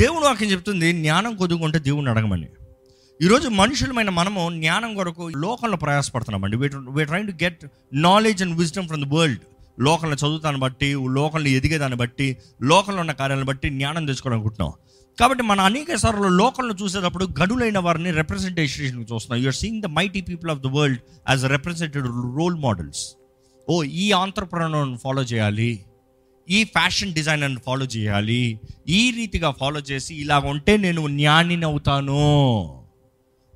దేవుడు వాక్యం చెప్తుంది జ్ఞానం కొద్దుకుంటే దేవుడిని అడగమని. ఈరోజు మనుషులమైన మనము జ్ఞానం కొరకు లోకంలో ప్రయాసపడుతున్నామండి. We train to get knowledge and wisdom from the world లోకంలో చదువుతాన్ని బట్టి లోకంలో ఎదిగేదాన్ని బట్టి లోకంలో ఉన్న కార్యాలను బట్టి జ్ఞానం తెచ్చుకోవాలనుకుంటున్నాం కాబట్టి మన అనేక సార్లు లోకంలో చూసేటప్పుడు గడులైన వారిని రిప్రజెంటేషన్ చూస్తున్నాం. You're seeing the mighty people of the world as represented role models oh ఈ ఆంటర్ప్రనర్ని ఫాలో చేయాలి. ఈ ఫ్యాషన్ డిజైనర్ని ఫాలో చేయాలి. ఈ రీతిగా ఫాలో చేసి ఇలా ఉంటే నేను జ్ఞానిని అవుతాను.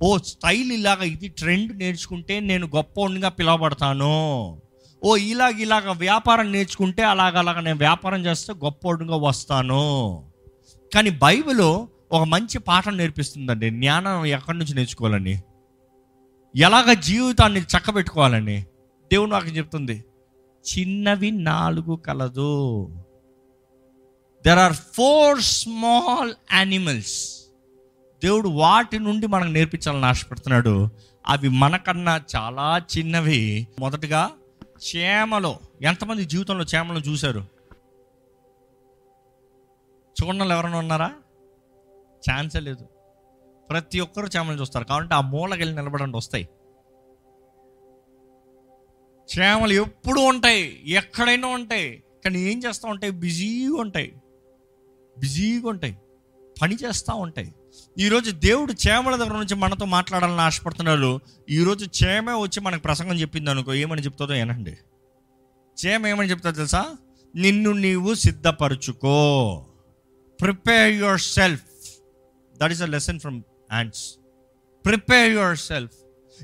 ఓ స్టైల్ ఇలాగ ఇది ట్రెండ్ నేర్చుకుంటే నేను గొప్పగా పిలవబడతాను. ఓ ఇలాగ ఇలాగ వ్యాపారం నేర్చుకుంటే అలాగ అలాగ నేను వ్యాపారం చేస్తే గొప్పగా వస్తాను. కానీ బైబిల్ ఒక మంచి పాఠం నేర్పిస్తుందండి. జ్ఞానం ఎక్కడి నుంచి నేర్చుకోవాలని? ఎలాగ జీవితాన్ని చక్కబెట్టుకోవాలని? దేవుడు నాకు చెప్తుంది. చిన్నవి నాలుగు కలదు. There are four small animals దేవుడు వాటి నుండి మనకు నేర్పించాలని ఆశపడుతున్నాడు. అవి మనకన్నా చాలా చిన్నవి. మొదటగా చేమలో. ఎంతమంది జీవితంలో చేమలను చూశారు? చూడాలి ఎవరైనా ఉన్నారా? ఛాన్సే లేదు. ప్రతి ఒక్కరు చేమలు చూస్తారు. కాబట్టి ఆ మూలకెళ్ళి నిలబడండి వస్తాయి. చేమలు ఎప్పుడు ఉంటాయి ఎక్కడైనా ఉంటాయి కానీ ఏం చేస్తూ ఉంటాయి? బిజీగా ఉంటాయి. బిజీగా ఉంటాయి. పని చేస్తూ ఉంటాయి. ఈరోజు దేవుడు చేమల దగ్గర నుంచి మనతో మాట్లాడాలని ఆశపడుతున్నారు ఈరోజు చేమే వచ్చి మనకు ప్రసంగం చెప్పింది అనుకో ఏమని చెప్తుందో ఏనండి చేమ ఏమని చెప్తా తెలుసా? నిన్ను నీవు సిద్ధపరుచుకో. Prepare yourself that is a lesson from ants prepare yourself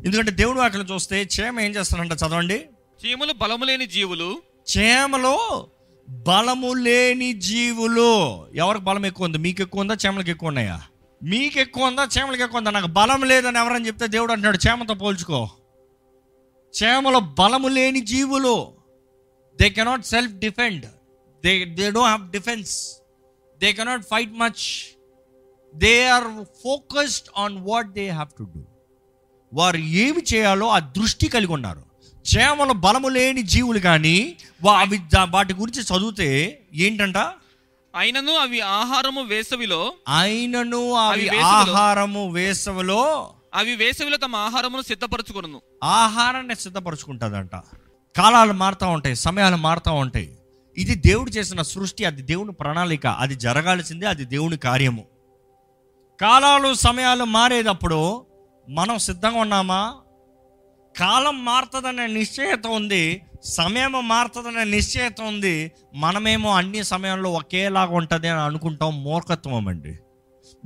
ఎందుకంటే దేవుడు అక్కడ చూస్తే చేమ ఏం చేస్తానంట చదవండి. చీమలు బలము లేని జీవులు? చేమలో బలము లేని జీవులు. ఎవరికి బలం ఎక్కువ ఉంది? మీకు ఎక్కువ ఉందా? చేమలకు ఎక్కువ ఉన్నాయా? మీకు ఎక్కువ ఉందా? చేమలకు ఎక్కువ ఉందా? నాకు బలం లేదని ఎవరని చెప్తే దేవుడు అంటున్నాడు చేమతో పోల్చుకో. చేమలో బలము లేని జీవులు. They cannot self defend they they don't have defence they cannot fight much they are focused on what they have to do వారు ఏమి చేయాలో ఆ దృష్టి కలిగి ఉన్నారు. చేమలు బలము లేని జీవులు కానీ అవి వాటి గురించి చదివితే ఏంటంట? అయినను అవి ఆహారము వేసవిలో ఆయనను అవి ఆహారము వేసవిలో అవి వేసవిలో తమ ఆహారమును సిద్ధపరచుకొను ఆహారాన్ని సిద్ధపరచుకుంటుందంట. కాలాలు మారుతూ ఉంటాయి సమయాలు మారుతూ ఉంటాయి. ఇది దేవుడు చేసిన సృష్టి అది దేవుని ప్రణాళిక అది జరగాల్సిందే అది దేవుని కార్యము. కాలాలు సమయాలు మారేటప్పుడు మనం సిద్ధంగా ఉన్నామా? కాలం మారుతుందనే నిశ్చయత ఉంది సమయం మారుతుందనే నిశ్చయత ఉంది. మనమేమో అన్ని సమయంలో ఒకేలాగా ఉంటుంది అని అనుకుంటాం మూర్ఖత్వం అండి.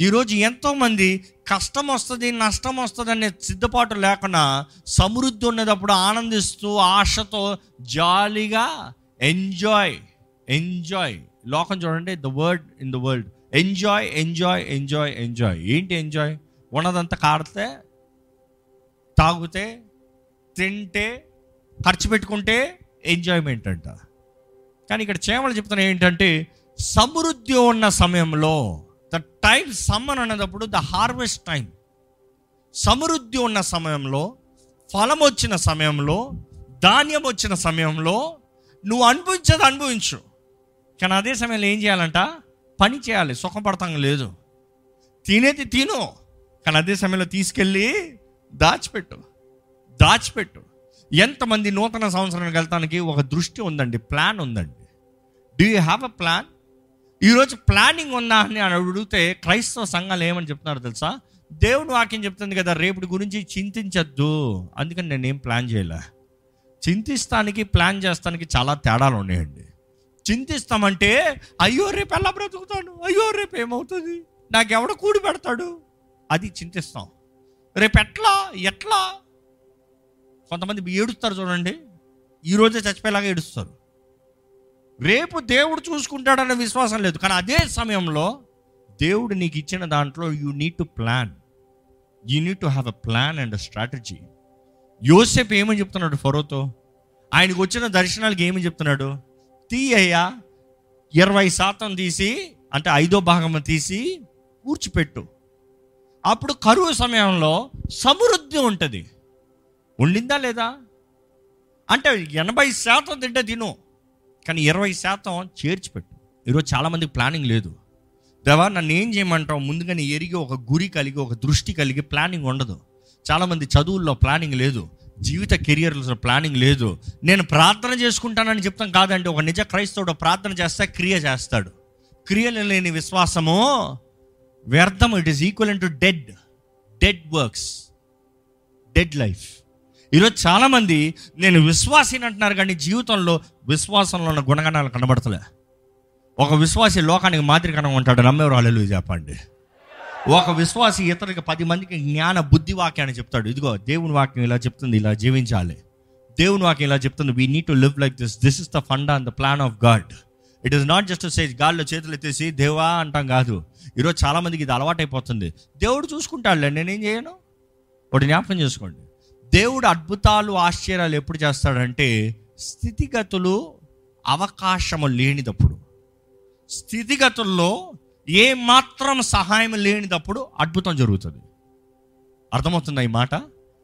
ఈరోజు ఎంతోమంది కష్టం వస్తుంది నష్టం వస్తుంది అనే సిద్ధపాటు లేకుండా సమృద్ధి ఉన్నదప్పుడు ఆనందిస్తూ ఆశతో జాలీగా ఎంజాయ్ ఎంజాయ్. లోకం చూడండి the word in the world. Enjoy enjoy enjoy enjoy. ఏంటి ఎంజాయ్? ఉన్నదంతా కాడితే తాగితే తింటే ఖర్చు పెట్టుకుంటే ఎంజాయ్మెంట్ అంట. కానీ ఇక్కడ చేమలు చెప్తున్నా ఏంటంటే సమృద్ధి ఉన్న సమయంలో ద టైం సమ్మన్ అనేటప్పుడు ద హార్వెస్ట్ టైం సమృద్ధి ఉన్న సమయంలో ఫలం వచ్చిన సమయంలో ధాన్యం వచ్చిన సమయంలో నువ్వు అనుభవించదు అనుభవించు. కానీ అదే సమయంలో ఏం చేయాలంట? పని చేయాలి. సుఖపడతాం లేదు. తినేది తిను. కానీ అదే సమయంలో తీసుకెళ్ళి దాచిపెట్టు. దాచిపెట్టు. ఎంతమంది నూతన సంవత్సరానికి వెళ్తానికి ఒక దృష్టి ఉందండి ప్లాన్ ఉందండి. Do you have a plan ఈరోజు ప్లానింగ్ ఉందా అని అడిగితే క్రైస్తవ సంఘాలు ఏమని చెప్తున్నారు తెలుసా? దేవుడు వాక్యం చెప్తుంది కదా రేపటి గురించి చింతించద్దు. అందుకని నేనేం ప్లాన్ చేయలే. చింతిస్తానికి ప్లాన్ చేస్తానికి చాలా తేడాలు ఉన్నాయండి. చింతిస్తామంటే అయ్యో రేపు ఎలా బ్రతుకుతాను అయ్యో రేపు ఏమవుతుంది? నాకు కూడి పెడతాడు? అది చింతిస్తాం. రేపు ఎట్లా? ఎట్లా? కొంతమంది ఏడుస్తారు చూడండి. ఈరోజే చచ్చిపోయేలాగా ఏడుస్తారు. రేపు దేవుడు చూసుకుంటాడనే విశ్వాసం లేదు. కానీ అదే సమయంలో దేవుడు నీకు ఇచ్చిన దాంట్లో you need to plan you need to have a plan and a strategy యోసేపు ఏమని చెప్తున్నాడు ఫరోతో? ఆయనకు వచ్చిన దర్శనాలకి ఏమని చెప్తున్నాడు? తీయ్యా ఇరవై శాతం తీసి అంటే ఐదో భాగం తీసి కూర్చిపెట్టు అప్పుడు కరువు సమయంలో సమృద్ధి ఉంటుంది. ఉండిందా లేదా? అంటే ఎనభై శాతం తింటే తిను కానీ ఇరవై శాతం చేర్చిపెట్టు ఈరోజు చాలామందికి ప్లానింగ్ లేదు. దేవా నన్ను ఏం చేయమంటావు? ముందుగానే ఎరిగి ఒక గురి కలిగి ఒక దృష్టి కలిగి ప్లానింగ్ ఉండదు. చాలామంది చదువుల్లో ప్లానింగ్ లేదు. జీవిత కెరియర్లో ప్లానింగ్ లేదు. నేను ప్రార్థన చేసుకుంటానని చెప్తాం కాదండి. ఒక నిజ క్రైస్తవుడు ప్రార్థన చేస్తే క్రియ చేస్తాడు. క్రియలు లేని విశ్వాసము వ్యర్థం it is equal to dead dead works dead life ఈరోజు చాలామంది నేను విశ్వాసిని అంటున్నారు కానీ జీవితంలో విశ్వాసంలో ఉన్న గుణగణాలు కనబడతలే. ఒక విశ్వాసి లోకానికి మాదిరికరంగా ఉంటాడు. నమ్మేవారు అల్లెలు చెప్పండి. ఒక విశ్వాసి ఇతరులకి పది మందికి జ్ఞాన బుద్ధి వాక్యాన్ని చెప్తాడు. ఇదిగో దేవుని వాక్యం ఇలా చెప్తుంది ఇలా జీవించాలి. దేవుని వాక్యం ఇలా చెప్తుంది we need to live like this this is the fund on the plan of God it is not just says గాల్లో చేతులు ఎత్తేసి దేవా అంటాం కాదు. ఈరోజు చాలామందికి ఇది అలవాటైపోతుంది. దేవుడు చూసుకుంటాడులే. నేనేం చేయను? ఒకటి జ్ఞాపకం చేసుకోండి. దేవుడు అద్భుతాలు ఆశ్చర్యాలు ఎప్పుడు చేస్తాడంటే స్థితిగతులు అవకాశము లేనిదప్పుడు. స్థితిగతుల్లో ఏ మాత్రం సహాయం లేనిదప్పుడు అద్భుతం జరుగుతుంది. అర్థమవుతుందా ఈ మాట?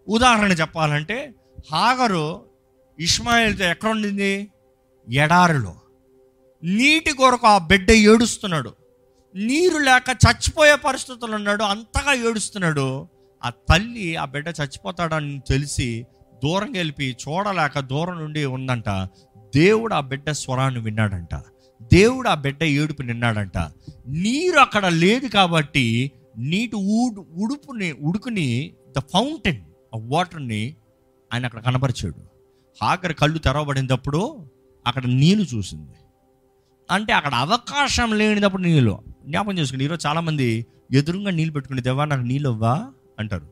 ఉదాహరణ చెప్పాలంటే హాగరు ఇస్మాయిల్తో ఎక్కడ ఉండింది ఎడారిలో. నీటి కొరకు ఆ బిడ్డ ఏడుస్తున్నాడు. నీరు లేక చచ్చిపోయే పరిస్థితులు ఉన్నాడు అంతగా ఏడుస్తున్నాడు. ఆ తల్లి ఆ బిడ్డ చచ్చిపోతాడని తెలిసి దూరం గెలిపి చూడలేక దూరం నుండి ఉందంట. దేవుడు ఆ బిడ్డ స్వరాన్ని విన్నాడంట. దేవుడు ఆ బిడ్డ ఏడుపు నిన్నాడంట. నీరు అక్కడ లేదు కాబట్టి నీటి ఊడు ఉడుపుని ఉడుకుని ద ఫౌంటైన్ ఆ వాటర్ని ఆయన అక్కడ కనపరిచాడు ఆఖరి కళ్ళు తెరవబడినప్పుడు అక్కడ నీళ్ళు చూసింది. అంటే అక్కడ అవకాశం లేనిదప్పుడు నీళ్ళు జ్ఞాపకం చేసుకుని ఈరోజు చాలామంది ఎదురుగా నీళ్ళు పెట్టుకుని దేవా నాకు నీళ్ళు ఇవ్వా అంటారు.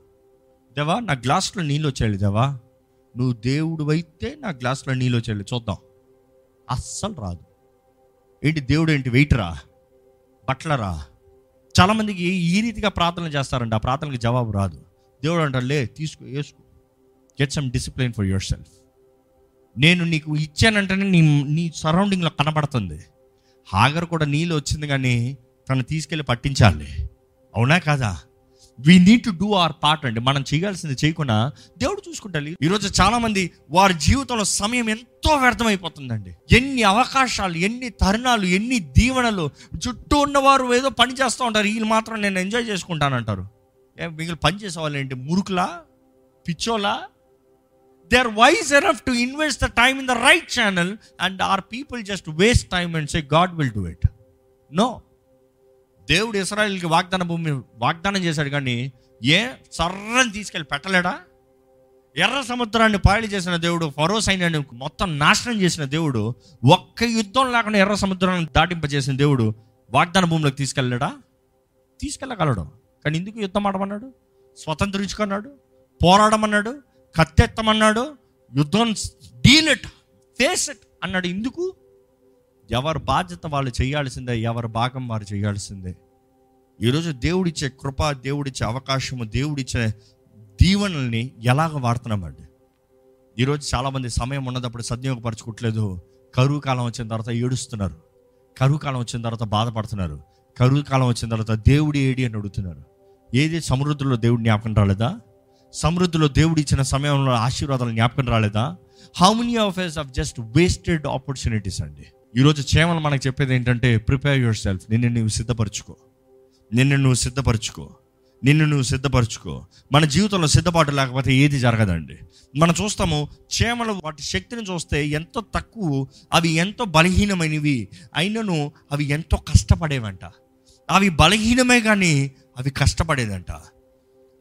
దేవా నా గ్లాస్లో నీళ్ళు వచ్చేయాలి దేవా. నువ్వు దేవుడు అయితే నా గ్లాస్లో నీళ్ళు వచ్చేయాలి. చూద్దాం. అస్సలు రాదు. ఏంటి దేవుడు ఏంటి? వెయిటరా? బట్లరా? చాలామందికి ఈ రీతిగా ప్రార్థన చేస్తారంట. ఆ ప్రార్థనకి జవాబు రాదు. దేవుడు అంటారు లే తీసుకో వేసుకో get some discipline for yourself నేను నీకు ఇచ్చానంటేనే నీ నీ సరౌండింగ్లో కనబడుతుంది. హాగర్ కూడా నీళ్ళు వచ్చింది కానీ తను తీసుకెళ్ళి పట్టించాలి. అవునా కాదా? We need to do our part అండి. మనం చేయాల్సింది చేయకుండా దేవుడు చూసుకుంటాలి ఈరోజు చాలా మంది వారి జీవితంలో సమయం ఎంతో వ్యర్థమైపోతుందండి. ఎన్ని అవకాశాలు ఎన్ని తరుణాలు ఎన్ని దీవెనలు చుట్టూ ఉన్నవారు ఏదో పని చేస్తూ ఉంటారు. వీళ్ళు మాత్రం నేను ఎంజాయ్ చేసుకుంటానంటారు. మిగిలిన పని చేసేవాళ్ళు ఏంటి? మురుకులా? పిచ్చోలా? They are wise enough to invest the time in the right channel and are people just waste time and say God will do it no దేవుడు ఇస్రాయల్కి వాగ్దాన భూమి వాగ్దానం చేశాడు కానీ ఏ సర్రని తీసుకెళ్ళి పెట్టలేడా? ఎర్ర సముద్రాన్ని పాయలు చేసిన దేవుడు ఫరో సైన్యాన్ని మొత్తం నాశనం చేసిన దేవుడు ఒక్క యుద్ధం లేకుండా ఎర్ర సముద్రాన్ని దాటింపజేసిన దేవుడు వాగ్దాన భూమిలోకి తీసుకెళ్ళాడా తీసుకెళ్ళగలడు. కానీ ఎందుకు యుద్ధం ఆడమన్నాడు? స్వతంత్రించుకున్నాడు పోరాడమన్నాడు కత్తెత్తమన్నాడు యుద్ధం డీల్ ఇట్ ఫేస్ ఇట్ అన్నాడు. ఎందుకు? ఎవరి బాధ్యత వాళ్ళు చేయాల్సిందే ఎవరి భాగం వారు చేయాల్సిందే. ఈరోజు దేవుడిచ్చే కృప దేవుడిచ్చే అవకాశము దేవుడిచ్చే దీవెనల్ని ఎలాగ వాడుతున్నామండి? ఈరోజు చాలామంది సమయం ఉన్నదప్పుడు సద్వినియోగపరచుకోవట్లేదు. కరువు కాలం వచ్చిన తర్వాత ఏడుస్తున్నారు. కరువు కాలం వచ్చిన తర్వాత బాధపడుతున్నారు. కరువు కాలం వచ్చిన తర్వాత దేవుడి ఏడి అని అడుగుతున్నారు. ఏది సమృద్ధిలో దేవుడి జ్ఞాపకం రాలేదా? సమృద్ధిలో దేవుడు ఇచ్చిన సమయంలో ఆశీర్వాదాలు జ్ఞాపకం రాలేదా? How many of of just wasted opportunities అండి? ఈరోజు చేమలు మనకు చెప్పేది ఏంటంటే ప్రిపేర్ యువర్ సెల్ఫ్ నిన్ను నువ్వు సిద్ధపరచుకో. నిన్ను నువ్వు సిద్ధపరచుకో. నిన్ను నువ్వు సిద్ధపరచుకో. మన జీవితంలో సిద్ధపాటు లేకపోతే ఏది జరగదండి. మనం చూస్తాము చేమలు వాటి శక్తిని చూస్తే ఎంతో తక్కువ అవి ఎంతో బలహీనమైనవి. అయినను అవి ఎంతో కష్టపడేవంట. అవి బలహీనమే కానీ అవి కష్టపడేదంట.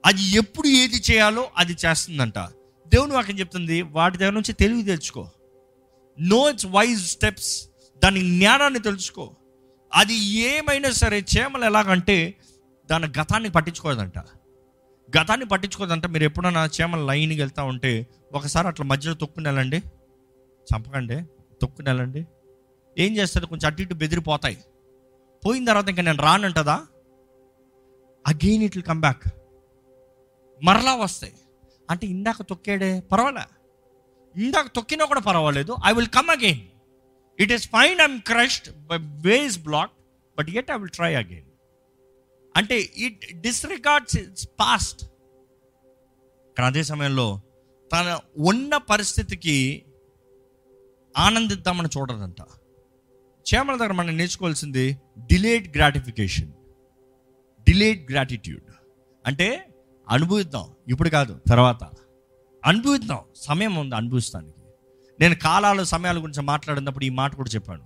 అది ఎప్పుడు ఏది చేయాలో అది చేస్తుందంట. దేవుని వాక్యం చెప్తుంది వాటి దగ్గర నుంచి తెలివి తెచ్చుకో. నో ఇట్స్ వైజ్ స్టెప్స్ దాని జ్ఞానాన్ని తెలుసుకో. అది ఏమైనా సరే చేమలు ఎలాగంటే దాని గతాన్ని పట్టించుకోదంట. గతాన్ని పట్టించుకోదంట. మీరు ఎప్పుడైనా చేమలు లైన్కి వెళ్తా ఉంటే ఒకసారి అట్లా మధ్యలో తొక్కుని వెళ్ళండి. చంపకండి. తొక్కుని వెళ్ళండి. ఏం చేస్తుంది కొంచెం అటు ఇటు బెదిరిపోతాయి. పోయిన తర్వాత ఇంకా నేను రానంటదా again it will come back మరలా వస్తాయి. అంటే ఇందాక తొక్కాడే పర్వాలే. ఇందాక తొక్కినా కూడా పర్వాలేదు. I will come again it is fine I'm crushed by ways block but at I will try again అంటే ఇట్ డిస్రిగార్డ్స్ ఇట్స్ పాస్ట్ కానీ అదే సమయంలో తన ఉన్న పరిస్థితికి ఆనందిద్దామని చూడదంట. చేమల దగ్గర మనం నేర్చుకోవాల్సింది డిలేడ్ గ్రాటిఫికేషన్ డిలేడ్ గ్రాటిట్యూడ్ అంటే అనుభవిద్దాం. ఇప్పుడు కాదు తర్వాత. అనుభవిద్దాం. సమయం ఉంది అనుభవిస్తానికి. నేను కాలాల సమయాల గురించి మాట్లాడినప్పుడు ఈ మాట కూడా చెప్పాను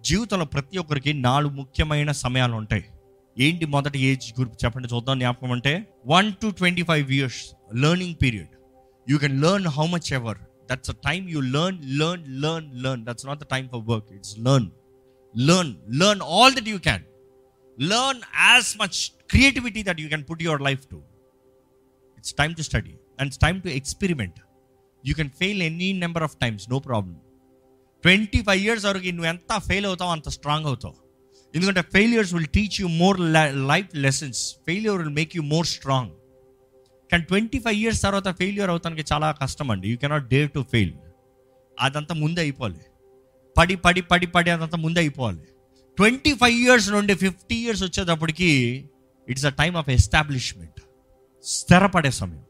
జీవితంలో ప్రతి ఒక్కరికి నాలుగు ముఖ్యమైన సమయాలు ఉంటాయి. ఏంటి మొదటి ఏజ్ గ్రూప్ చెప్పండి చూద్దాం జ్ఞాపకం అంటే one two twenty five years learning period you can learn how much ever that's a time you learn learn learn learn that's not the time for work it's learn learn learn all that you can learn as much creativity that you can put your life to it's time to study and it's time to experiment you can fail any number of times no problem twenty five years వరకు నువ్వు ఎంత fail అవుతావు అంత strong అవుతావు. ఎందుకంటే failures will teach you more life lessons failure will make you more strong కానీ twenty five years తర్వాత failure అవుతానికి చాలా కష్టం అండి. You cannot dare to fail అదంతా ముందే అయిపోవాలి. పడి పడి పడి పడి అదంతా ముందే అయిపోవాలి. ట్వంటీ ఫైవ్ ఇయర్స్ నుండి ఫిఫ్టీ ఇయర్స్ వచ్చేటప్పటికి it's a time of establishment స్థిరపడే సమయం.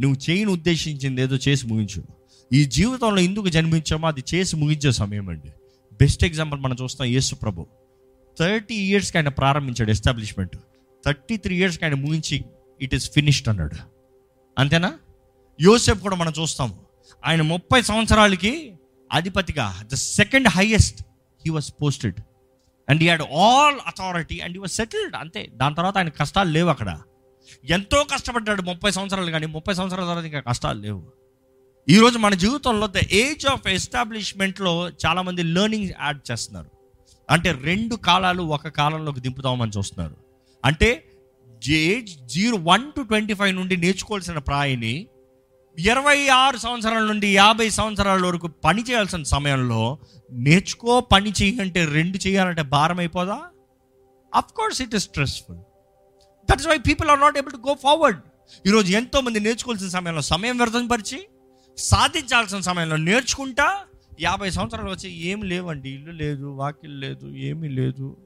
నువ్వు చేయని ఉద్దేశించింది ఏదో చేసి ముగించు. ఈ జీవితంలో ఎందుకు జన్మించామో అది చేసి ముగించే సమయం అండి. బెస్ట్ ఎగ్జాంపుల్ మనం చూస్తాం యేసు ప్రభు. థర్టీ ఇయర్స్కి ఆయన ప్రారంభించాడు ఎస్టాబ్లిష్మెంట్. థర్టీ త్రీ ఇయర్స్కి ఆయన ముగించి ఇట్ ఈస్ ఫినిష్డ్ అన్నాడు. అంతేనా? యోసేఫ్ కూడా మనం చూస్తాము ఆయన ముప్పై సంవత్సరాలకి అధిపతిగా the second highest he was posted and he had all authority and he was settled అంతే. దాని తర్వాత ఆయన కష్టాలు లేవు అక్కడ. ఎంతో కష్టపడ్డాడు ముప్పై సంవత్సరాలు కానీ ముప్పై సంవత్సరాల తర్వాత ఇంకా కష్టాలు లేవు. ఈరోజు మన జీవితంలో ద ఏజ్ ఆఫ్ ఎస్టాబ్లిష్మెంట్లో చాలామంది లెర్నింగ్ యాడ్ చేస్తున్నారు. అంటే రెండు కాలాలు ఒక కాలంలోకి దింపుదామని చూస్తున్నారు. అంటే age zero one two twenty five నుండి నేర్చుకోవాల్సిన ప్రాయని ఇరవై ఆరు సంవత్సరాల నుండి యాభై సంవత్సరాల వరకు పని చేయాల్సిన సమయంలో నేర్చుకో పని చేయంటే రెండు చేయాలంటే భారం అయిపోదా? Of course it is stressful that's why people are not able to go forward ఈరోజు ఎంతో మంది నేర్చుకోవాల్సిన సమయంలో సమయం వ్యర్థం పరిచి సాధించాల్సిన సమయంలో నేర్చుకుంటా యాభై సంవత్సరాలు వచ్చి ఏం లేవండి ఇల్లు లేదు వాకిల్ లేదు ఏమీ లేదు.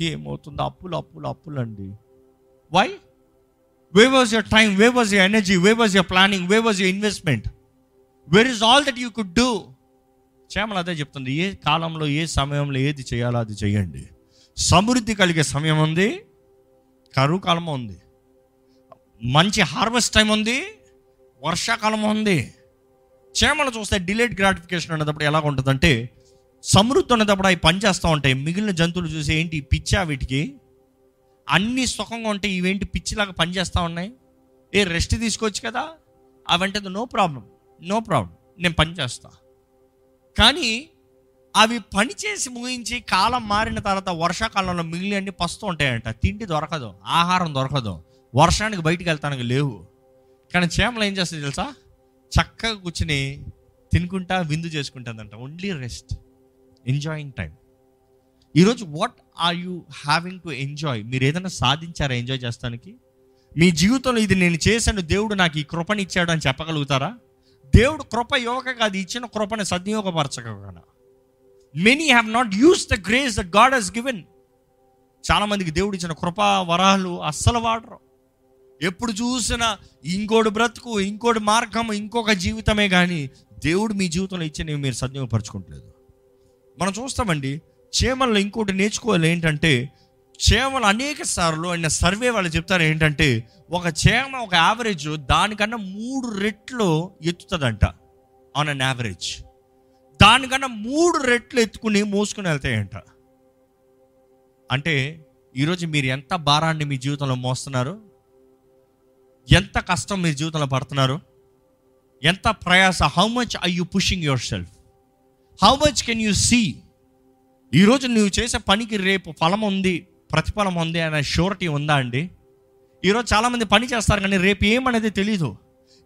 ఏమవుతుంది? అప్పులు అప్పులు అప్పులు అండి why where was your time where was your energy where was your planning where was your investment where is all that you could do చేమలు అదే చెప్తుంది. ఏ కాలంలో ఏ సమయంలో ఏది చేయాలో అది చేయండి. సమృద్ధి కలిగే సమయం ఉంది. కరువు కాలం ఉంది. మంచి హార్వెస్ట్ టైం ఉంది. వర్షాకాలం ఉంది. చేమలు చూస్తే డిలేడ్ గ్రాటిఫికేషన్ అనేటప్పుడు ఎలా ఉంటుందంటే సమృద్ధి ఉన్నప్పుడు అవి పనిచేస్తూ ఉంటాయి. మిగిలిన జంతువులు చూసి ఏంటి పిచ్చా వీటికి? అన్ని సుఖంగా ఉంటాయి. ఇవేంటి పిచ్చిలాగా పనిచేస్తూ ఉన్నాయి? ఏ రెస్ట్ తీసుకోవచ్చు కదా? అవంటే నో ప్రాబ్లం. No problem. నేను పనిచేస్తా కానీ అవి పని చేసి ముగించి కాలం మారిన తర్వాత వర్షాకాలంలో మిగిలి అన్ని పస్తూ ఉంటాయంట. తిండి దొరకదు ఆహారం దొరకదు వర్షానికి బయటికి వెళ్తానికి లేవు. కానీ చేమలు ఏం చేస్తుంది తెలుసా? చక్కగా కూర్చుని తినుకుంటా విందు చేసుకుంటుందంట. ఓన్లీ రెస్ట్ ఎంజాయింగ్ టైం ఈరోజు what are you having to enjoy మీరు ఏదైనా సాధించారా ఎంజాయ్ చేస్తానికి? మీ జీవితంలో ఇది నేను చేశాను దేవుడు నాకు ఈ కృపని ఇచ్చాడు అని చెప్పగలుగుతారా? దేవుడు కృప ఇవ్వక కాదు ఇచ్చిన కృపని సద్వినియోగపరచగలగనా many have not use the grace the God he's given చాలామందికి దేవుడు ఇచ్చిన కృపా వరాలు అస్సలు వాడరు. ఎప్పుడు చూసినా ఇంకోటి బ్రతుకు ఇంకోటి మార్గం ఇంకొక జీవితమే కానీ దేవుడు మీ జీవితంలో ఇచ్చినవి మీరు సద్వినియోగపరచుకోవట్లేదు మనం చూస్తామండి చేమల్లో ఇంకోటి నేర్చుకోవాలి ఏంటంటే చేమలు అనేక సార్లు ఆయన సర్వే వాళ్ళు చెప్తారు ఏంటంటే ఒక చేమ ఒక యావరేజ్ దానికన్నా మూడు రెట్లు ఎత్తుతుందంట ఆన్ అన్ యావరేజ్ దానికన్నా మూడు రెట్లు ఎత్తుకుని మోసుకుని వెళ్తాయంట. అంటే ఈరోజు మీరు ఎంత భారాన్ని మీ జీవితంలో మోస్తున్నారు? ఎంత కష్టం మీ జీవితంలో పడుతున్నారు? ఎంత ప్రయాస? How much I you pushing yourself how much can you see ఈరోజు నువ్వు చేసే పనికి రేపు ఫలం ఉంది ప్రతిఫలం ఉంది అనే షూరిటీ ఉందా అండి? ఈరోజు చాలామంది పని చేస్తారు కానీ రేపు ఏమనేది తెలీదు.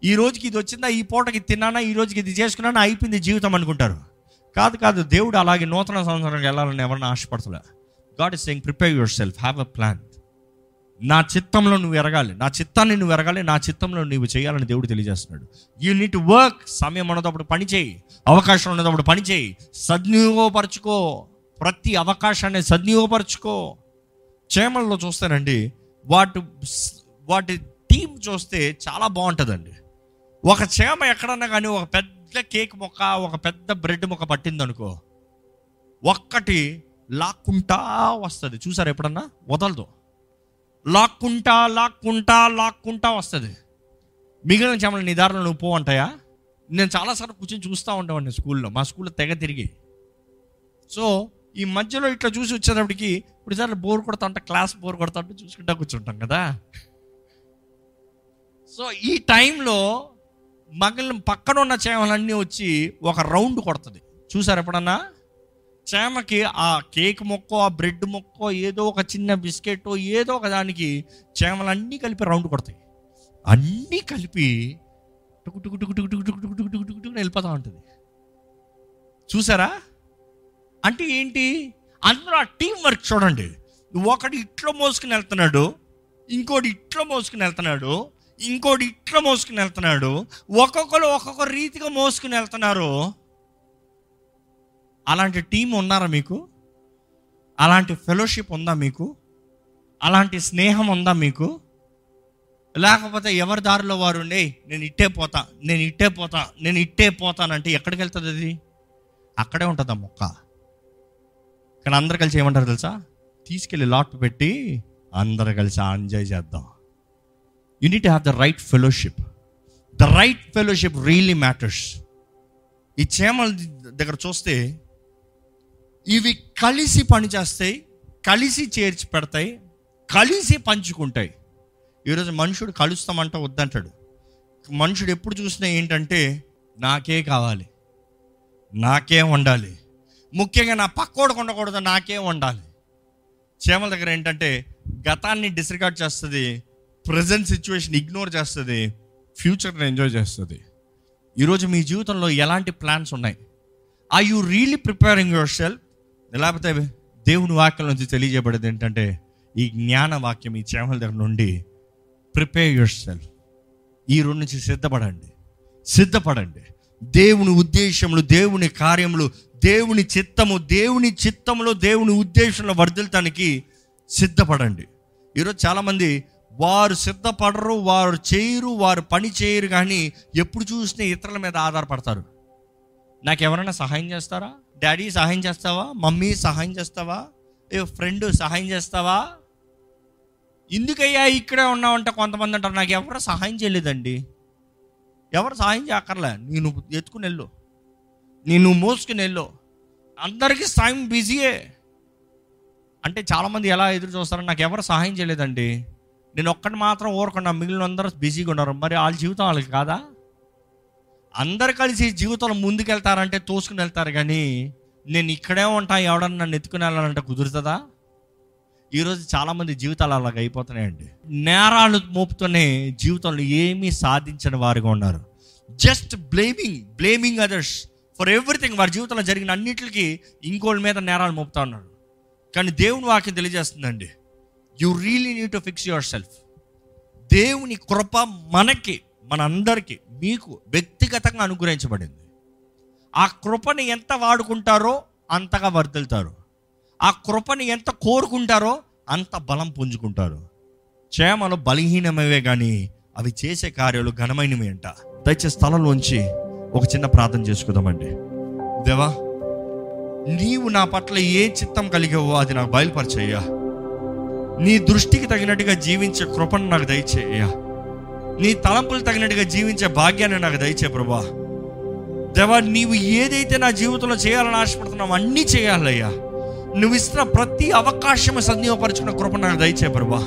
ఈ రోజుకి ఇది వచ్చిందా? ఈ పూటకి తిన్నానా? ఈ రోజుకి ఇది చేసుకున్నానా? అయిపోయింది జీవితం అనుకుంటారు. కాదు కాదు దేవుడు అలాగే నూతన సంవత్సరానికి వెళ్ళాలని ఎవరిని ఆశపడతలే. God is saying prepare yourself have a plan నా చిత్తంలో నువ్వు ఎరగాలి. నా చిత్తాన్ని నువ్వు ఎరగాలి. నా చిత్తంలో నువ్వు చేయాలని దేవుడు తెలియజేస్తున్నాడు. యూ నీట్ వర్క్ సమయం ఉన్నప్పుడు పని చేయి. అవకాశం ఉన్నప్పుడు పని చేయి. సద్వినియోగపరచుకో. ప్రతి అవకాశాన్ని సద్వినియోగపరచుకో. చేమల్లో చూస్తానండి వాటి వాటి టీం చూస్తే చాలా బాగుంటుందండి. ఒక చేమ ఎక్కడన్నా కానీ ఒక పెద్ద కేక్ మొక్క ఒక పెద్ద బ్రెడ్ మొక్క పట్టింది అనుకో ఒక్కటి లాక్కుంటా వస్తుంది. చూసారు ఎప్పుడన్నా? వదలదు. లాక్కుంటా లాక్కుంటా లాక్కుంటా వస్తుంది. మిగిలిన చెమలు నీ దారిలో నువ్వు పో అంటాయా నేను చాలాసార్లు కూర్చొని చూస్తూ ఉంటామండి స్కూల్లో మా స్కూల్లో తెగ తిరిగి. సో ఈ మధ్యలో ఇట్లా చూసి వచ్చేటప్పటికి ఇప్పుడు సార్ బోర్ కొడతా ఉంటే క్లాస్ బోర్ కొడతా అంటే చూసుకుంటా కూర్చుంటాం కదా? సో ఈ టైంలో మగలు పక్కన ఉన్న చేమలన్నీ వచ్చి ఒక రౌండ్ కొడుతుంది. చూసారు ఎప్పుడన్నా? చేమకి ఆ కేక్ మొక్కో ఆ బ్రెడ్ మొక్కో ఏదో ఒక చిన్న బిస్కెట్ ఏదో ఒక దానికి చేమలన్నీ కలిపి రౌండ్ కొడతాయి. అన్నీ కలిపి టుకు టుకు టుకు టుకు టుకు టుకు టుకు టుకు టుకు టుకు వెళ్ళిపోతూ ఉంటుంది. చూసారా? అంటే ఏంటి? అందులో ఆ టీం వర్క్ చూడండి. ఒకడు ఇట్లో మోసుకుని వెళ్తున్నాడు ఇంకోటి ఇట్లో మోసుకుని వెళ్తున్నాడు ఇంకోటి ఇట్లా మోసుకుని వెళ్తున్నాడు. ఒక్కొక్కరు ఒక్కొక్క రీతిగా మోసుకుని వెళ్తున్నారు. అలాంటి టీం ఉన్నారా మీకు? అలాంటి ఫెలోషిప్ ఉందా మీకు? అలాంటి స్నేహం ఉందా మీకు? లేకపోతే ఎవరి దారిలో వారు ఉండే నేను ఇట్టే పోతా నేను ఇట్టే పోతా నేను ఇట్టే పోతానంటే ఎక్కడికి వెళ్తుంది అది? అక్కడే ఉంటుంది ఆ మొక్క. కానీ అందరు కలిసి ఏమంటారు తెలుసా? తీసుకెళ్ళి లాట్ పెట్టి అందరు కలిసి ఎంజాయ్ చేద్దాం. You need have the right fellowship the right fellowship really matters ఈ చేమల దగ్గర చూస్తే ఇవి కలిసి పనిచేస్తాయి కలిసి చేర్చి పెడతాయి కలిసి పంచుకుంటాయి. ఈరోజు మనుషుడు కలుస్తామంట వద్దంటాడు. మనుషుడు ఎప్పుడు చూసినా ఏంటంటే నాకే కావాలి నాకే ఉండాలి ముఖ్యంగా నా పక్కోడు ఉండకూడదు నాకే ఉండాలి చేమల దగ్గర ఏంటంటే గతాన్ని డిస్రికార్డ్ చేస్తుంది ప్రజెంట్ సిచ్యువేషన్ ఇగ్నోర్ చేస్తుంది ఫ్యూచర్ని ఎంజాయ్ చేస్తుంది. ఈరోజు మీ జీవితంలో ఎలాంటి ప్లాన్స్ ఉన్నాయి? I you really preparing yourself లేకపోతే దేవుని వాక్యం నుంచి తెలియజేయబడేది ఏంటంటే ఈ జ్ఞాన వాక్యం ఈ చేమల దగ్గర నుండి ప్రిపేర్ యువర్ సెల్ఫ్ ఈ రెండు నుంచి సిద్ధపడండి. సిద్ధపడండి. దేవుని ఉద్దేశములు దేవుని కార్యములు దేవుని చిత్తము దేవుని చిత్తములో దేవుని ఉద్దేశంలో వర్ధిల్తానికి సిద్ధపడండి. ఈరోజు చాలామంది వారు సిద్ధపడరు వారు చేయరు వారు పని చేయరు కానీ ఎప్పుడు చూసినా ఇతరుల మీద ఆధారపడతారు. నాకు ఎవరైనా సహాయం చేస్తారా? డాడీ సహాయం చేస్తావా? మమ్మీ సహాయం చేస్తావా? ఏ ఫ్రెండ్ సహాయం చేస్తావా? ఎందుకయ్యా ఇక్కడే ఉన్నావంటే కొంతమంది అంటారు నాకు ఎవరు సహాయం చేయలేదండి. ఎవరు సహాయం చేయక్కర్లే. నేను ఎత్తుకుని వెళ్ళు. నేను మోసుకుని వెళ్ళు. అందరికీ సాయం బిజీయే. అంటే చాలామంది ఎలా ఎదురు చూస్తారో నాకు ఎవరు సహాయం చేయలేదండి. నేను ఒక్కటి మాత్రం ఊరకుండా మిగిలిన అందరూ బిజీగా ఉన్నారు. మరి వాళ్ళ జీవితం వాళ్ళకి కాదా? అందరు కలిసి జీవితంలో ముందుకెళ్తారంటే తోసుకుని వెళ్తారు కానీ నేను ఇక్కడే ఉంటా ఎవడన్నా నన్ను ఎత్తుకుని వెళ్ళాలంటే కుదురుతుందా? ఈరోజు చాలామంది జీవితాలు అలాగ అయిపోతున్నాయండి. నేరాలు మోపుతూనే జీవితంలో ఏమీ సాధించని వారుగా ఉన్నారు. Just blaming blaming others for everything వారి జీవితంలో జరిగిన అన్నిటికీ ఇంకోళ్ళ మీద నేరాలు మోపుతా ఉన్నారు. కానీ దేవుని వాక్యం తెలియజేస్తుందండి. You really need to fix yourself దేవుని కృప మనకి మనందరికీ మీకు వ్యక్తిగతంగా అనుగ్రహించబడింది. ఆ కృపని ఎంత వాడుకుంటారో అంతగా వర్దిల్తారు ఆ కృపని ఎంత కోరుకుంటారో అంత బలం పుంజుకుంటారు. క్షేమలు బలహీనమవే కానీ అవి చేసే కార్యాలు ఘనమైనవి అంట. దయచేసి స్థలంలోంచి ఒక చిన్న ప్రార్థన చేసుకుందామండి. దేవా నీవు నా పట్ల ఏ చిత్తం కలిగావో అది నాకు బయలుపరిచయ్యా. నీ దృష్టికి తగినట్టుగా జీవించే కృపను నాకు దయచేయ్యా నీ తలంపులు తగినట్టుగా జీవించే భాగ్యాన్ని నాకు దయచే ప్రభా. దేవా నీవు ఏదైతే నా జీవితంలో చేయాలని ఆశపడుతున్నావు అన్నీ చేయాలయ్యా నువ్వు ఇస్తున్న ప్రతి అవకాశం సద్వినియోగపరుచుకున్న కృప నాకు దయచే ప్రభా.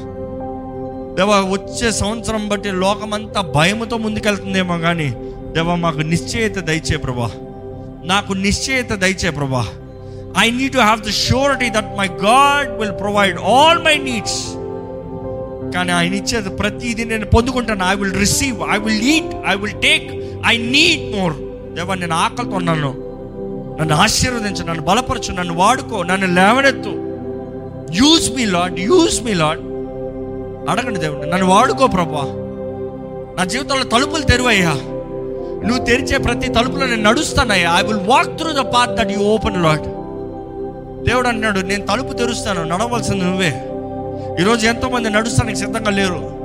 దేవా వచ్చే సంవత్సరం బట్టి లోకమంతా భయముతో ముందుకెళ్తుందేమో కానీ దేవా మాకు నిశ్చయత దయచే ప్రభా. నాకు నిశ్చయత దయచే ప్రభా. I need to have the surety that my God will provide all my needs కానీ ఆయన ఇచ్చేది ప్రతిదీ నేను పొందుకుంటాను. I will receive I will eat I will take I need more దేవా నేను ఆకలితో ఉన్నాను. నన్ను ఆశీర్వదించు నన్ను బలపరచు నన్ను వాడుకో నన్ను లేవనెత్తు. Use me Lord use me Lord అడగండి దేవుడు నన్ను వాడుకో ప్రభా. నా జీవితంలో తలుపులు తెరువయ్యా. నువ్వు తెరిచే ప్రతి తలుపులో నేను నడుస్తానయ్యా. I will walk through the path that you open Lord దేవుడు అన్నాడు నేను తలుపు తెరుస్తాను నడవలసింది నువ్వే. ఈరోజు ఎంతోమంది నడుస్తానికి సిద్ధంగా లేరు.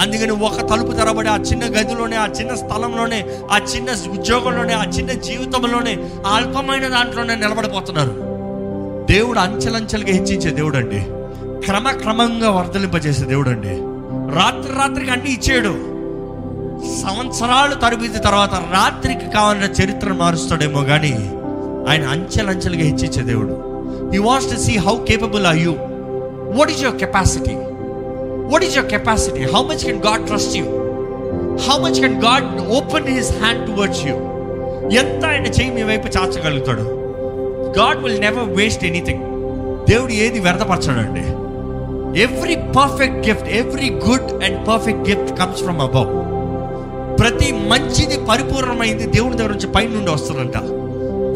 అందుకని ఒక తలుపు తెరబడి ఆ చిన్న గదిలోనే ఆ చిన్న స్థలంలోనే ఆ చిన్న ఉద్యోగంలోనే ఆ చిన్న జీవితంలోనే ఆ అల్పమైన దాంట్లోనే నిలబడిపోతున్నారు. దేవుడు అంచెలంచెలుగా హెచ్చించే దేవుడు అండి క్రమక్రమంగా వర్ధలింపజేసే దేవుడు అండి రాత్రి రాత్రికి అన్ని ఇచ్చాడు. సంవత్సరాలు తరబిది తర్వాత రాత్రికి కావాలన్న చరిత్రను మారుస్తాడేమో కానీ ఆయన అంచెలంచెలుగా హెచ్చించే దేవుడు. He wants to see how capable are you what is your capacity what is your capacity how much can God trust you how much can God open his hand towards you ఎంత ఆయన చేయి మీ వైపు చాచగలుగుతాడు? God will never waste anything దేవుడు ఏది వ్యర్థపరచాడండి. Every perfect gift every good and perfect gift comes from above ప్రతి మంచిది పరిపూర్ణమైంది దేవుడి దగ్గర నుంచి పైన నుండి వస్తుందంట.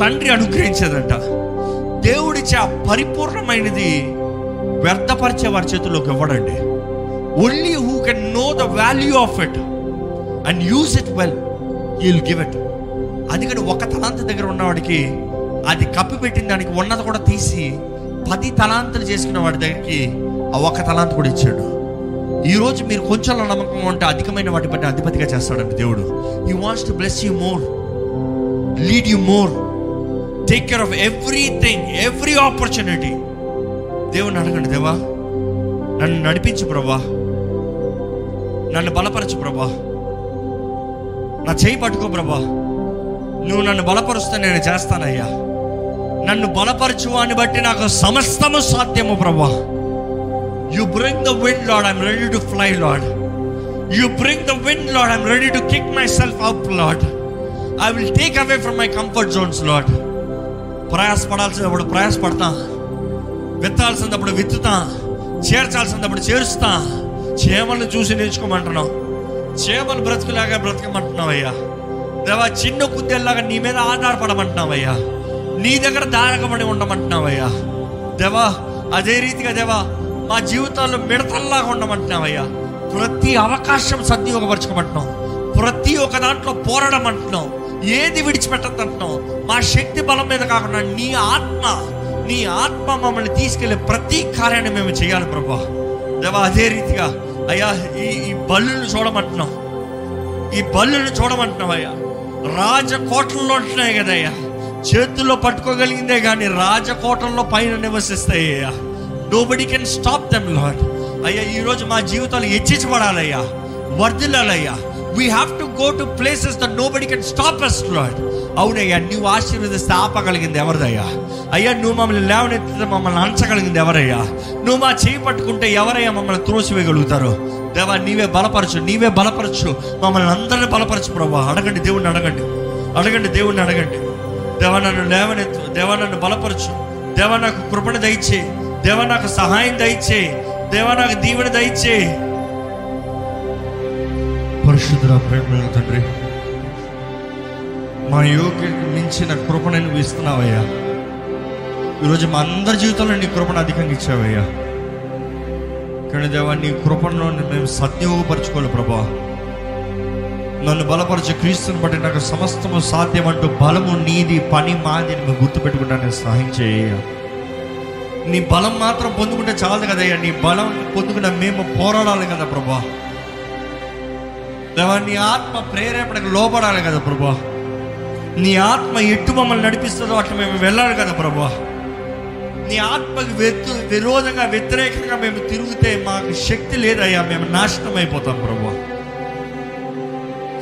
తండ్రి అనుగ్రహించేదంట. దేవుడిచ్చే ఆ పరిపూర్ణమైనది వ్యర్థపరిచే వారి చేతుల్లోకి ఇవ్వడండి. Only who can know the value of it and use it well you'll give it అందుకని ఒక తలాంత దగ్గర ఉన్నవాడికి అది కప్పి పెట్టిన దానికి ఉన్నది కూడా తీసి పది తలాంతలు చేసుకున్న వాడి దగ్గరికి ఆ ఒక్క తలాంత కూడా ఇచ్చాడు. ఈరోజు మీరు కొంచెం నమ్మకం ఉంటే అధికమైన వాటి పట్ల అధిపతిగా చేస్తాడండి దేవుడు. You wants to bless you more lead you more take care of everything every opportunity దేవుని అడగండి దేవా. నన్ను నడిపించు ప్రభా. నన్ను బలపరచు ప్రభా. నా చేయి పట్టుకో ప్రభా. నువ్వు నన్ను బలపరుస్తే నేను చేస్తానయ్యా. నన్ను బలపరచు అని బట్టి నాకు సమస్తము సాధ్యము ప్రభా. You bring the wind Lord I'm ready to fly Lord you bring the wind Lord I'm ready to kick myself out Lord I will take away from my comfort zones Lord ప్రయాసపడాల్సినప్పుడు ప్రయాసపడతా. విత్తాల్సినప్పుడు విత్తుతా చేర్చాల్సినప్పుడు చేరుస్తా. చేమలను చూసి నేర్చుకోమంటున్నావు. చేమలు బ్రతుకులాగా బ్రతకమంటున్నావు అయ్యా. దేవా చిన్న కుద్దెల్లాగా నీ మీద ఆధారపడమంటున్నావయ్యా నీ దగ్గర దారకబడి ఉండమంటున్నావయ్యా దేవా అదే రీతిగా దేవా మా జీవితాల్లో మిడతల్లాగా ఉండమంటున్నావయ్యా ప్రతి అవకాశం సద్వినియోగపరచుకోమంటున్నాం ప్రతి ఒక్క దాంట్లో పోరాడమంటున్నాం ఏది విడిచిపెట్టద్దు అంటున్నాం మా శక్తి బలం మీద కాకుండా నీ ఆత్మ నీ ఆత్మ మమ్మల్ని తీసుకెళ్ళే ప్రతి కార్యాన్ని మేము చేయాలి ప్రభా. దేవా అదే రీతిగా అయ్యా ఈ ఈ బల్లును చూడమంటున్నాం. ఈ బల్లును చూడమంటున్నాం అయ్యా. రాజకోటల్లో ఉంటున్నాయి కదయ్యా చేతుల్లో పట్టుకోగలిగిందే కానీ రాజకోటల్లో పైన నివసిస్తాయి అయ్యా. Nobody can stop them Lord అయ్యా ఈరోజు మా జీవితాలు హెచ్చించబడాలయ్యా. వర్దిల్లాలయ్యా we have to go to places the nobody can stop us Lord అవునయ్యా నువ్వు ఆశీర్వదిస్తే ఆపగలిగింది ఎవరిదయ్యా? అయ్యా నువ్వు మమ్మల్ని లేవనెత్తితే మమ్మల్ని అంచగలిగింది ఎవరయ్యా? నువ్వు మా చేయి పట్టుకుంటే ఎవరయ్యా మమ్మల్ని త్రోసివేయగలుగుతారు? దేవా నీవే బలపరచు నీవే బలపరచు. మమ్మల్ని అందరిని బలపరచు ప్రభా. అడగండి దేవుణ్ణి అడగండి. అడగండి దేవుణ్ణి అడగండి. దేవా నన్ను లేవనెత్తు దేవా నన్ను బలపరచు. దేవా నాకు కృపణ దయచే దేవా నాకు సహాయం దయచే దేవా నాకు దీవెన దయచే పరిశుద్ధుల ప్రేమల తండ్రి. మా యోగ్యకు మించిన కృప నేను ఇస్తున్నావయ్యా. ఈరోజు మా అందరి జీవితంలో నీ కృపను అధికంగా ఇచ్చావయ్యా. కానీ దేవా నీ కృపణలో మేము సద్వినియోగపరచుకోవాలి ప్రభా. నన్ను బలపరిచే క్రీస్తుని బట్టి నాకు సమస్తము సాధ్యం అంటూ బలము నీది పని మాది అని మేము సహాయం చేయ నీ బలం మాత్రం పొందుకుంటే చాలదు కదయ్యా. నీ బలం పొందుకున్న మేము పోరాడాలి కదా ప్రభా. దేవా నీ ఆత్మ ప్రేరేపణకు లోపడాలి కదా ప్రభా. నీ ఆత్మ ఎట్టు మమ్మల్ని నడిపిస్తుందో అట్లా మేము వెళ్ళాలి కదా ప్రభా. నీ ఆత్మకు వ్యతు విరోధంగా వ్యతిరేకంగా మేము తిరిగితే మాకు శక్తి లేదయ్యా మేము నాశనం అయిపోతాం ప్రభా.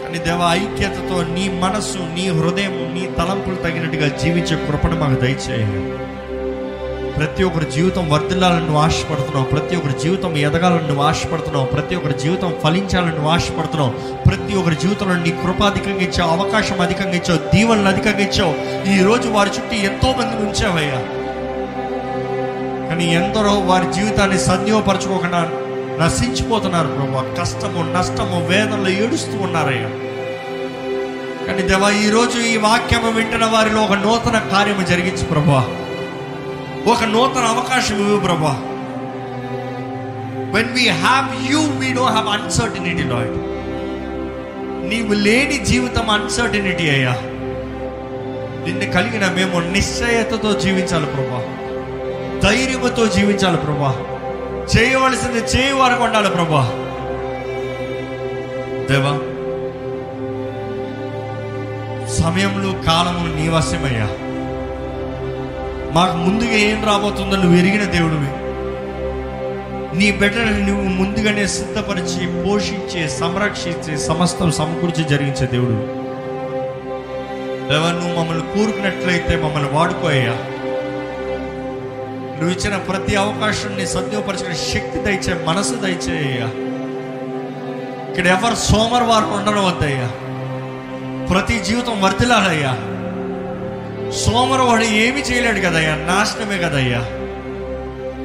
కానీ దేవ ఐక్యతతో నీ మనస్సు నీ హృదయం నీ తలంపులు తగినట్టుగా జీవించే కృపణ మాకు దయచేయ ప్రతి ఒక్కరి జీవితం వర్ధిల్లాలని నువ్వు ఆశపడుతున్నావు. ప్రతి ఒక్కరి జీవితం ఎదగాలని నువ్వు ఆశపడుతున్నావు. ప్రతి ఒక్కరి జీవితం ఫలించాలని నువ్వు ఆశపడుతున్నావు. ప్రతి ఒక్కరి జీవితంలో నీ కృప అధికంగా ఇచ్చావు అవకాశం అధికంగా ఇచ్చావు దీవెనలు అధికంగా ఇచ్చావు. ఈరోజు వారి చుట్టూ ఎంతో మందిని ఉంచావయ్యా. కానీ ఎందరో వారి జీవితాన్ని సద్వినియోగపరచుకోకుండా నశించిపోతున్నారు ప్రభు. కష్టము నష్టము వేదనలు ఏడుస్తూ ఉన్నారయ్యా. కానీ దేవా ఈరోజు ఈ వాక్యము వింటున్న వారిలో ఒక నూతన కార్యము జరిగించు ప్రభా. ఒక నూతన అవకాశం ఇవ్వు ప్రభా. When we have you we do have uncertainty Lord నీవు లేని జీవితం అన్సర్టినిటీ అయ్యా. నిన్ను కలిగిన మేము నిశ్చయతతో జీవించాలి ప్రభా. ధైర్యంతో జీవించాలి ప్రభా. చేయవలసింది చేయ వరకు ఉండాలి ప్రభా. దేవా సమయంలో కాలములు నీ వశమయ్యా. మాకు ముందుగా ఏం రాబోతుందో నువ్వు ఎరిగిన దేవుడివి. నీ బిడ్డలను నువ్వు ముందుగానే సిద్ధపరిచి పోషించి సంరక్షించి సమస్తం సమకూర్చి జరిగించే దేవుడు దేవా నువ్వు మమ్మల్ని కూరుకున్నట్లయితే మమ్మల్ని వాడుకోయ్యా నువ్వు ఇచ్చిన ప్రతి అవకాశాన్ని సద్విపరచుకునే శక్తి దయచే మనసు దయచేయ్యా ఇక్కడ ఎవరు సోమవారం ఉండడం వద్దయ్యా. ప్రతి జీవితం వర్తిలాలయ్యా సోమరవాడు ఏమి చేయలేడు కదయ్యా నాశనమే కదయ్యా.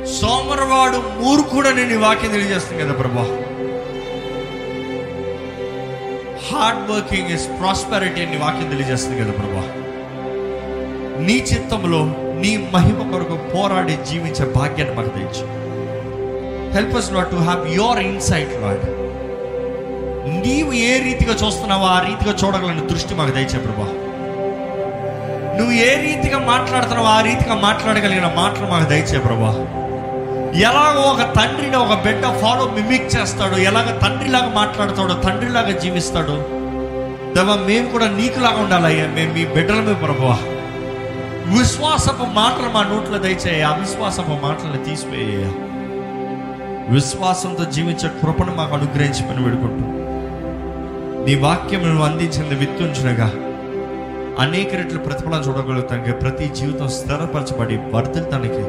సోమరవాడు మూర్ఖుడని నీ వాక్యం తెలియజేస్తుంది కదా ప్రభా. హార్డ్ వర్కింగ్ ఇస్ ప్రాస్పెరిటీ అని వాక్యం తెలియజేస్తుంది కదా ప్రభా. నీ చిత్తంలో నీ మహిమ కొరకు పోరాడి జీవించే భాగ్యాన్ని మాకు తెచ్చు help us not to have your insight Lord నీవు ఏ రీతిగా చూస్తున్నావో ఆ రీతిగా చూడగలని దృష్టి మాకు దయచే ప్రభా. నువ్వు ఏ రీతిగా మాట్లాడుతున్నావు ఆ రీతిగా మాట్లాడగలిగిన మాటలు మాకు దయచే ప్రభా. ఎలాగో ఒక తండ్రిని ఒక బిడ్డ ఫాలో మిమిక్ చేస్తాడు ఎలాగ తండ్రిలాగా మాట్లాడతాడో తండ్రిలాగా జీవిస్తాడు దేవా మేము కూడా నీకులాగా ఉండాలయ్యా మేము మీ బిడ్డలమే ప్రభువా విశ్వాసపు మాటలు మా నోట్లో దయచేయ అవిశ్వాసపు మాటలను తీసిపోయేయ విశ్వాసంతో జీవించే కృపను మాకు అనుగ్రహించమని వేడుకుంటూ నీ వాక్యం నువ్వు అందించిన విత్తుంచునగా అనేక రెట్లు ప్రతిఫలం చూడగలుగుతానికి ప్రతి జీవితం స్థిరపరచబడి వర్ధిల్తానికి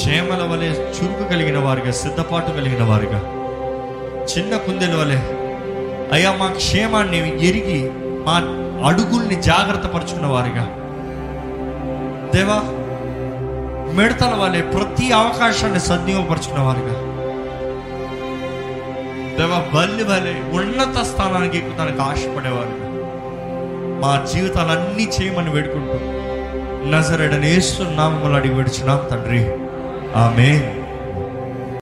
చేమల వలె చురుకు కలిగిన వారిగా సిద్ధపాటు కలిగిన వారిగా చిన్న కుందెల వలె అయ్యా మా క్షేమాన్ని ఎరిగి మా అడుగుల్ని జాగ్రత్త పరుచుకున్న వారిగా. దేవా మిడతల వలె ప్రతి అవకాశాన్ని సద్వినియోగపరుచుకున్న వారిగా. దేవా బల్లి వలె ఉన్నత స్థానానికి ఎక్కుతానికి ఆశపడేవారుగా. మా జీవితాలన్నీ చేయమని వేడుకుంటూ. నజరడని వేస్తున్నాము అడిగి విడిచున్నాం తండ్రి. ఆమె